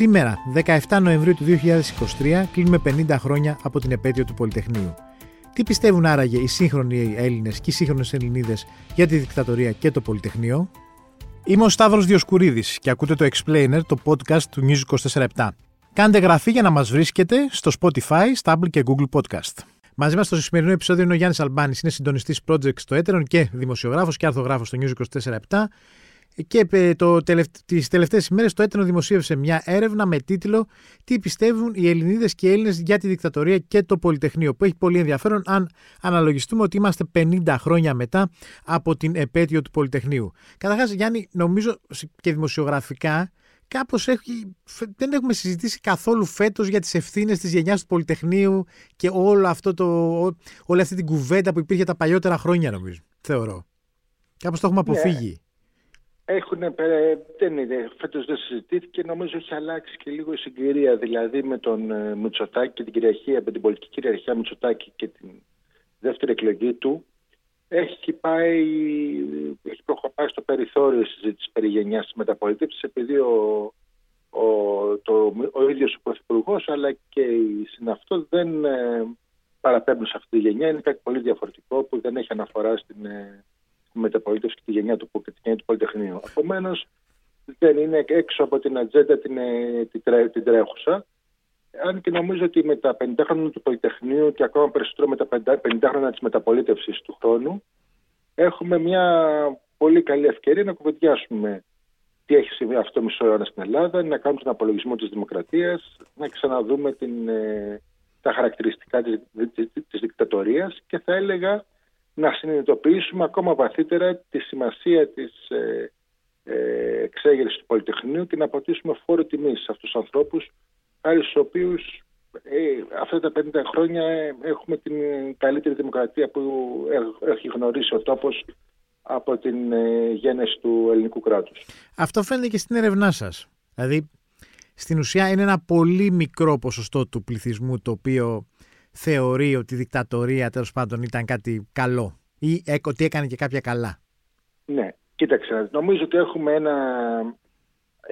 Σήμερα, 17 Νοεμβρίου του 2023, κλείνουμε 50 χρόνια από την επέτειο του Πολυτεχνείου. Τι πιστεύουν άραγε οι σύγχρονοι Έλληνες και οι σύγχρονες Ελληνίδες για τη δικτατορία και το Πολυτεχνείο; Είμαι ο Σταύρος Διοσκουρίδης και ακούτε το Explainer, το podcast του News 24 Κάντε γραφή για να μας βρίσκετε στο Spotify, Stable και Google Podcast. Μαζί μας στο σημερινό επεισόδιο είναι ο Γιάννης Αλμπάνης, είναι συντονιστής project στο Έτερον και δημοσιογράφος και αρθογράφος στο News 24 και ε, το τελευτ... τις τελευταίες ημέρες το Έτενο δημοσίευσε μια έρευνα με τίτλο «Τι πιστεύουν οι Ελληνίδες και οι Έλληνες για τη δικτατορία και το Πολυτεχνείο» που έχει πολύ ενδιαφέρον αν αναλογιστούμε ότι είμαστε 50 χρόνια μετά από την επέτειο του Πολυτεχνείου. Καταρχάς Γιάννη νομίζω και δημοσιογραφικά κάπως έχει, δεν έχουμε συζητήσει καθόλου φέτος για τις ευθύνες της γενιάς του Πολυτεχνείου και όλο αυτό το, όλη αυτή την κουβέντα που υπήρχε τα παλιότερα χρόνια νομίζω, θεωρώ. Κάπως το έχουμε ναι. αποφύγει. Έχουν, δεν είναι, φέτος δεν συζητήθηκε, νομίζω έχει αλλάξει και λίγο η συγκυρία, δηλαδή με τον ε, Μητσοτάκη και την κυριαρχία, με την πολιτική κυριαρχία Μητσοτάκη και την δεύτερη εκλογή του, έχει πάει, έχει προχωρήσει στο περιθώριο η συζήτηση περί γενιάς της μεταπολίτευσης, επειδή ο, ο, το, ο ίδιος ο Πρωθυπουργός, αλλά και οι συναυτό δεν ε, παραπέμπουν σε αυτή τη γενιά. Είναι κάτι πολύ διαφορετικό που δεν έχει αναφορά στην, ε, μεταπολίτευση και τη γενιά του, και τη γενιά του Πολυτεχνείου. Επομένως, δεν είναι έξω από την ατζέντα την, ε, την, την τρέχουσα. Αν και νομίζω ότι με τα 50 χρόνια του Πολυτεχνείου και ακόμα περισσότερο με τα 50 χρόνια της μεταπολίτευσης του χρόνου, έχουμε μια πολύ καλή ευκαιρία να κουβεντιάσουμε τι έχει συμβεί αυτό το μισό αιώνα στην Ελλάδα, να κάνουμε τον απολογισμό της δημοκρατίας, να ξαναδούμε την, ε, τα χαρακτηριστικά της, της, της δικτατορίας και θα έλεγα να συνειδητοποιήσουμε ακόμα βαθύτερα τη σημασία της ε, ε, εξέγερσης του Πολυτεχνείου και να αποτίσουμε φόρο τιμής σε αυτούς τους ανθρώπους, χάρη στους οποίους ε, αυτά τα 50 χρόνια ε, έχουμε την καλύτερη δημοκρατία που έχει γνωρίσει ο τόπος από την ε, γέννηση του ελληνικού κράτους. Αυτό φαίνεται και στην έρευνά σας. Δηλαδή, στην ουσία είναι ένα πολύ μικρό ποσοστό του πληθυσμού το οποίο θεωρεί ότι η δικτατορία τέλος πάντων ήταν κάτι καλό ή ότι έκανε και κάποια καλά; Ναι, κοίταξε. Νομίζω ότι έχουμε ένα.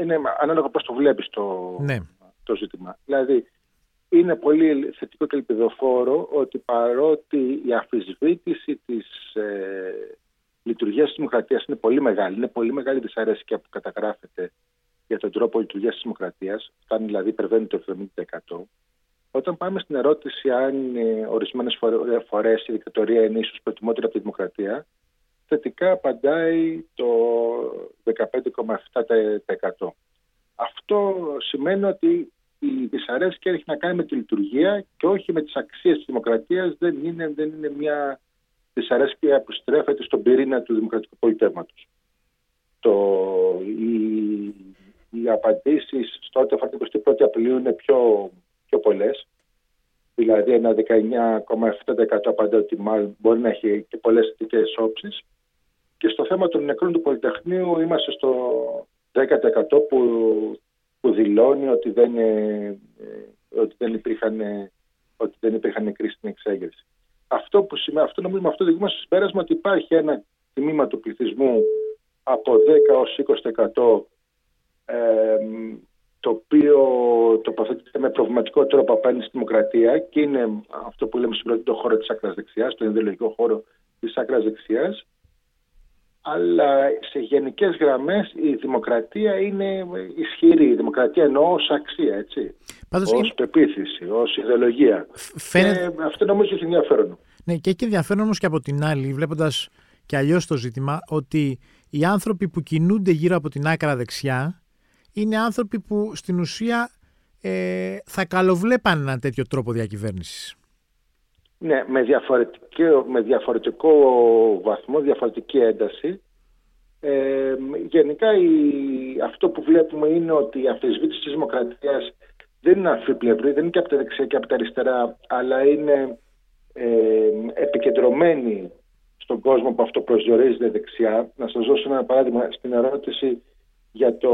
Είναι ανάλογα πώς το βλέπεις το, ναι. το ζήτημα. Δηλαδή, είναι πολύ θετικό και ελπιδοφόρο ότι παρότι η αφισβήτηση της ε, λειτουργίας της δημοκρατίας είναι πολύ μεγάλη, είναι πολύ μεγάλη δυσαρέσκεια που καταγράφεται για τον τρόπο λειτουργίας της δημοκρατίας, φτάνει δηλαδή υπερβαίνει το 70%. Όταν πάμε στην ερώτηση αν ε, ορισμένες φορές η δικτατορία είναι ίσως προτιμότερη από τη δημοκρατία, θετικά απαντάει το 15,7%. Αυτό σημαίνει ότι η δυσαρέσκεια έχει να κάνει με τη λειτουργία και όχι με τις αξίες της δημοκρατίας. Δεν είναι, δεν είναι μια δυσαρέσκεια που στρέφεται στον πυρήνα του δημοκρατικού πολιτεύματος. Το, οι, οι απαντήσεις στο ότι την 21η Απριλίου είναι πιο πιο πολλές. Δηλαδή ένα 19,7% απαντά ότι μάλλον μπορεί να έχει και πολλές θετικές όψεις. Και στο θέμα των νεκρών του Πολυτεχνείου είμαστε στο 10% που, που δηλώνει ότι δεν, ε, ότι δεν υπήρχαν, ότι δεν υπήρχαν νεκροί στην εξέγερση. Αυτό, που σημαίνει, αυτό νομίζω αυτό οδηγούμε στο συμπέρασμα ότι υπάρχει ένα τμήμα του πληθυσμού από 10 ως 20% ε, το οποίο τοποθετείται με προβληματικό τρόπο απέναντι στη δημοκρατία και είναι αυτό που λέμε στην το χώρο της άκρας δεξιάς, το ιδεολογικό χώρο της άκρας δεξιάς. Αλλά σε γενικές γραμμές η δημοκρατία είναι ισχυρή. Η δημοκρατία εννοώ ως αξία, έτσι. Πάντως ως είναι... πεποίθηση, ως ιδεολογία. Φαίνεται... Και αυτό νομίζω έχει ενδιαφέρον. Ναι, και έχει ενδιαφέρον όμως και από την άλλη, βλέποντας και αλλιώς το ζήτημα, ότι οι άνθρωποι που κινούνται γύρω από την άκρα δεξιά είναι άνθρωποι που στην ουσία ε, θα καλοβλέπαν ένα τέτοιο τρόπο διακυβέρνησης. Ναι, με διαφορετικό, με διαφορετικό βαθμό, διαφορετική ένταση. Ε, γενικά η, αυτό που βλέπουμε είναι ότι η αμφισβήτηση της δημοκρατίας δεν είναι αμφίπλευρη, δεν είναι και από τα δεξιά και από τα αριστερά, αλλά είναι ε, επικεντρωμένη στον κόσμο που αυτό προσδιορίζεται δεξιά. Να σας δώσω ένα παράδειγμα στην ερώτηση για το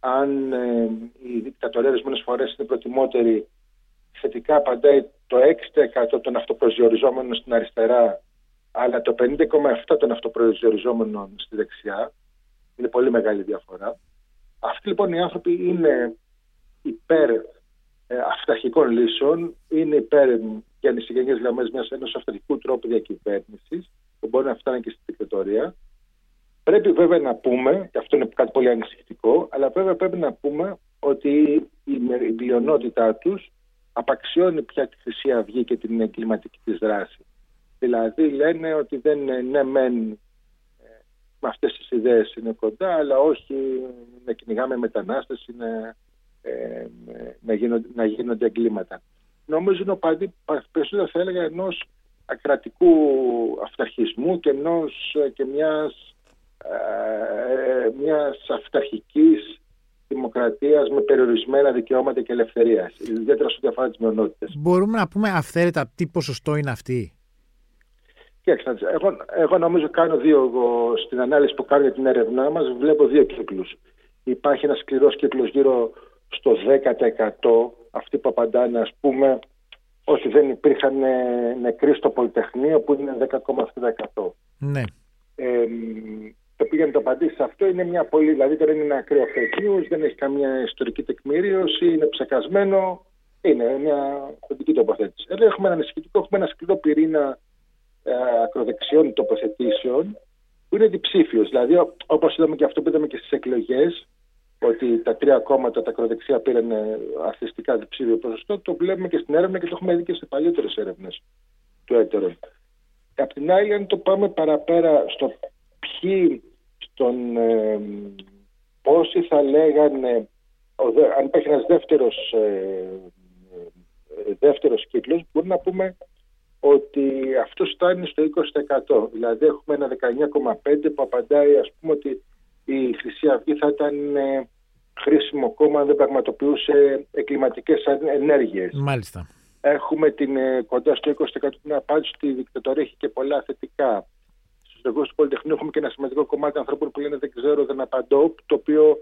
αν ε, η δικτατορία ορισμένε φορέ είναι προτιμότερη, θετικά απαντάει το 6% των αυτοπροσδιοριζόμενων στην αριστερά, αλλά το 50,7% των αυτοπροσδιοριζόμενων στη δεξιά. Είναι πολύ μεγάλη διαφορά. Αυτοί λοιπόν οι άνθρωποι είναι υπέρ ε, αυταρχικών λύσεων, είναι υπέρ για νησιγενικέ γραμμές ενός αυταρχικού τρόπου διακυβέρνησης που μπορεί να φτάνει και στην δικτατορία. Πρέπει βέβαια να πούμε, και αυτό είναι κάτι πολύ ανησυχητικό, αλλά βέβαια πρέπει να πούμε ότι η πλειονότητά τους απαξιώνει πια τη Χρυσή Αυγή και την κλιματική της δράση. Δηλαδή λένε ότι δεν είναι ναι μεν ε, με αυτές τις ιδέες είναι κοντά, αλλά όχι να κυνηγάμε μετανάστες, είναι ε, να, γίνονται, να γίνονται εγκλήματα. Νομίζω είναι ο παντή, περισσότερο θα έλεγα ενός ακρατικού αυταρχισμού και, ενός, και μιας, ε, μιας αυταρχικής δημοκρατίας με περιορισμένα δικαιώματα και ελευθερίας, ιδιαίτερα σε ό,τι αφορά τις μειονότητες. Μπορούμε να πούμε αυθαίρετα τι ποσοστό είναι αυτή; Κοιτάξτε, εγώ, εγώ νομίζω κάνω δύο, εγώ, στην ανάλυση που κάνω για την έρευνά μας, βλέπω δύο κύκλους. Υπάρχει ένας σκληρός κύκλος γύρω στο 10% αυτοί που απαντάνε ας πούμε ότι δεν υπήρχαν ε, νεκροί στο Πολυτεχνείο που είναι 10,7%. Ναι. Ε, το πήγαινε το απαντήσει αυτό είναι μια πολύ, δηλαδή τώρα είναι ένα ακραίο fake news, δεν έχει καμία ιστορική τεκμηρίωση, είναι ψεκασμένο, είναι μια κοντική τοποθέτηση. Εδώ έχουμε ένα ανησυχητικό, έχουμε ένα σκληρό πυρήνα ε, ακροδεξιών τοποθετήσεων που είναι διψήφιος. Δηλαδή, όπως είδαμε και αυτό που είδαμε και στις εκλογές, ότι τα τρία κόμματα, τα ακροδεξιά πήραν αθλητικά διψήφιο ποσοστό, το βλέπουμε και στην έρευνα και το έχουμε δει και σε παλιότερες έρευνες του έτερου. Απ' την άλλη, αν το πάμε παραπέρα στο ποιοι, στον ε, πόσοι θα λέγανε, αν υπάρχει ένας δεύτερος, ε, ε, δεύτερος κύκλος, μπορούμε να πούμε ότι αυτό φτάνει στο 20%. Δηλαδή έχουμε ένα 19,5% που απαντάει ας πούμε ότι η Χρυσή Αυγή θα ήταν ε, χρήσιμο κόμμα αν δεν πραγματοποιούσε εγκληματικές ενέργειες. Μάλιστα. Έχουμε την, ε, κοντά στο 20% την απάντηση ότι η δικτατορία έχει και πολλά θετικά. Στου νεκρού του Πολυτεχνείου έχουμε και ένα σημαντικό κομμάτι ανθρώπων που λένε Δεν ξέρω, δεν απαντώ. Το οποίο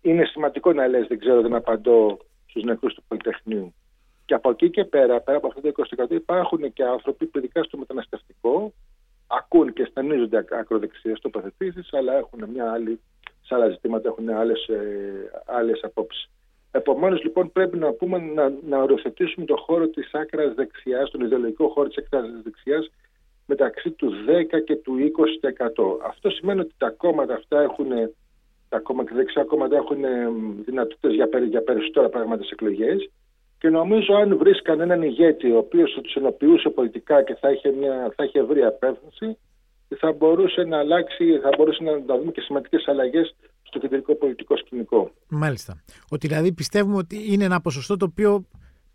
είναι σημαντικό να λες Δεν ξέρω, δεν απαντώ στους νεκρούς του Πολυτεχνείου. Και από εκεί και πέρα, πέρα από αυτό το 20% υπάρχουν και άνθρωποι που ειδικά στο μεταναστευτικό ακούν και στενίζονται ακροδεξιές τοποθετήσεις, αλλά έχουν μια άλλη, σε άλλα ζητήματα έχουν άλλες άλλες απόψεις. Επομένως, λοιπόν, πρέπει να, πούμε, να, να οριοθετήσουμε το χώρο της άκρας δεξιάς, τον ιδεολογικό χώρο της άκρας δεξιάς, μεταξύ του 10 και του 20%. Αυτό σημαίνει ότι τα κόμματα αυτά έχουν, τα κόμματα, δεξιά κόμματα έχουν δυνατότητες για, για περισσότερα πράγματα σε εκλογές και νομίζω αν βρει κανέναν ηγέτη ο οποίος θα τους ενοποιούσε πολιτικά και θα είχε, μια, θα είχε ευρία απεύθυνση, θα μπορούσε να αλλάξει, θα μπορούσε να, να δούμε και σημαντικές αλλαγές στο κεντρικό πολιτικό σκηνικό. Μάλιστα. Ότι δηλαδή πιστεύουμε ότι είναι ένα ποσοστό το οποίο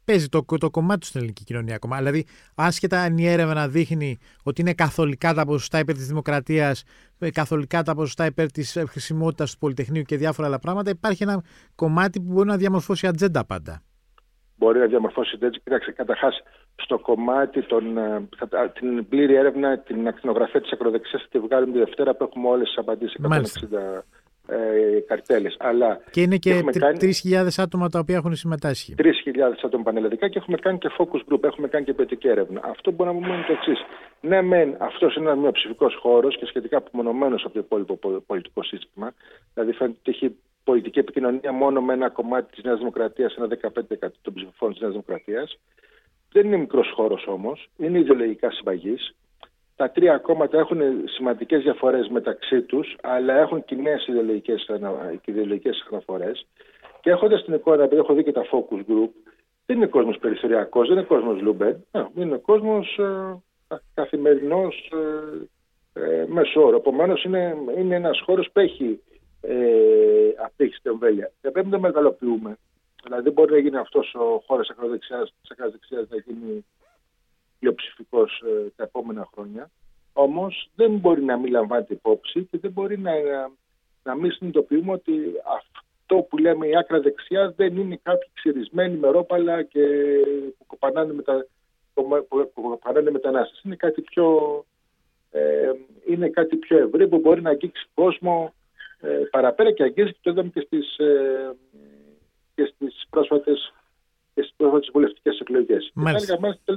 παίζει το, το κομμάτι του στην ελληνική κοινωνία ακόμα. Δηλαδή, άσχετα αν η έρευνα δείχνει ότι είναι καθολικά τα ποσοστά υπέρ της δημοκρατίας, ε, καθολικά τα ποσοστά υπέρ της χρησιμότητας του Πολυτεχνείου και διάφορα άλλα πράγματα, υπάρχει ένα κομμάτι που μπορεί να διαμορφώσει ατζέντα πάντα μπορεί να διαμορφώσει έτσι. Κοιτάξτε, καταρχάς στο κομμάτι των, ε, την πλήρη έρευνα, την ακτινογραφία της ακροδεξιάς θα τη βγάλουμε τη Δευτέρα που έχουμε όλες τις απαντήσεις. 160 ε, καρτέλες. Και είναι και 3.000 άτομα τα οποία έχουν συμμετάσχει. 3.000 άτομα πανελλαδικά και έχουμε κάνει και focus group, έχουμε κάνει και ποιοτική έρευνα. Αυτό που μπορούμε να πούμε είναι το εξής. Ναι, μεν αυτός είναι ένας μειοψηφικός χώρος και σχετικά απομονωμένος από το υπόλοιπο πολιτικό σύστημα. Δηλαδή φαίνεται ότι έχει πολιτική επικοινωνία μόνο με ένα κομμάτι της Νέας Δημοκρατίας, ένα 15% των ψηφοφόρων της Νέας Δημοκρατίας. Δεν είναι μικρός χώρος όμως, είναι ιδεολογικά συμπαγής. Τα τρία κόμματα έχουν σημαντικές διαφορές μεταξύ τους, αλλά έχουν κοινέ ιδεολογικές αναφορές. Και έχοντας την εικόνα, επειδή έχω δει και τα focus group, δεν είναι κόσμος περιθωριακός, δεν είναι κόσμος λούμπεν, είναι κόσμος ε, καθημερινός ε, ε, μέσο όρο. Επομένως, είναι, είναι ένας χώρος που έχει ε, απήχηση στην εμβέλεια. Δεν πρέπει να μεγαλοποιούμε. Δηλαδή δεν μπορεί να γίνει αυτός ο χώρος ακροδεξιάς, της ακροδεξιάς να γίνει πλειοψηφικός ε, τα επόμενα χρόνια. Όμως δεν μπορεί να μην λαμβάνεται υπόψη και δεν μπορεί να, να μην συνειδητοποιούμε ότι αυτό που λέμε η άκρα δεξιά δεν είναι κάποιοι ξυρισμένοι με ρόπαλα και που κοπανάνε, μετα, που κοπανάνε μετανάστες. Είναι κάτι πιο, ε, είναι κάτι πιο ευρύ που μπορεί να αγγίξει κόσμο ε, παραπέρα και αγγίζει και το είδαμε και στις, ε, και στις πρόσφατες, και στις πρόσφατες βουλευτικές εκλογές. Μάλιστα. Και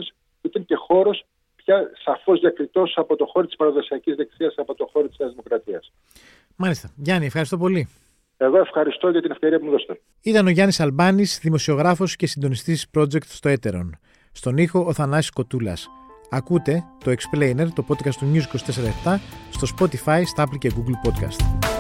ήταν και χώρος πια σαφώς διακριτός από το χώρο της παραδοσιακής δεξιάς, από το χώρο της Νέας Δημοκρατίας. Μάλιστα. Γιάννη, ευχαριστώ πολύ. Εγώ ευχαριστώ για την ευκαιρία που μου δώσετε. Ήταν ο Γιάννης Αλμπάνης, δημοσιογράφος και συντονιστής project στο Έτερον. Στον ήχο ο Θανάσης Κοτούλας. Ακούτε το Explainer, το podcast του News 24 στο Spotify, στα Apple και Google Podcast.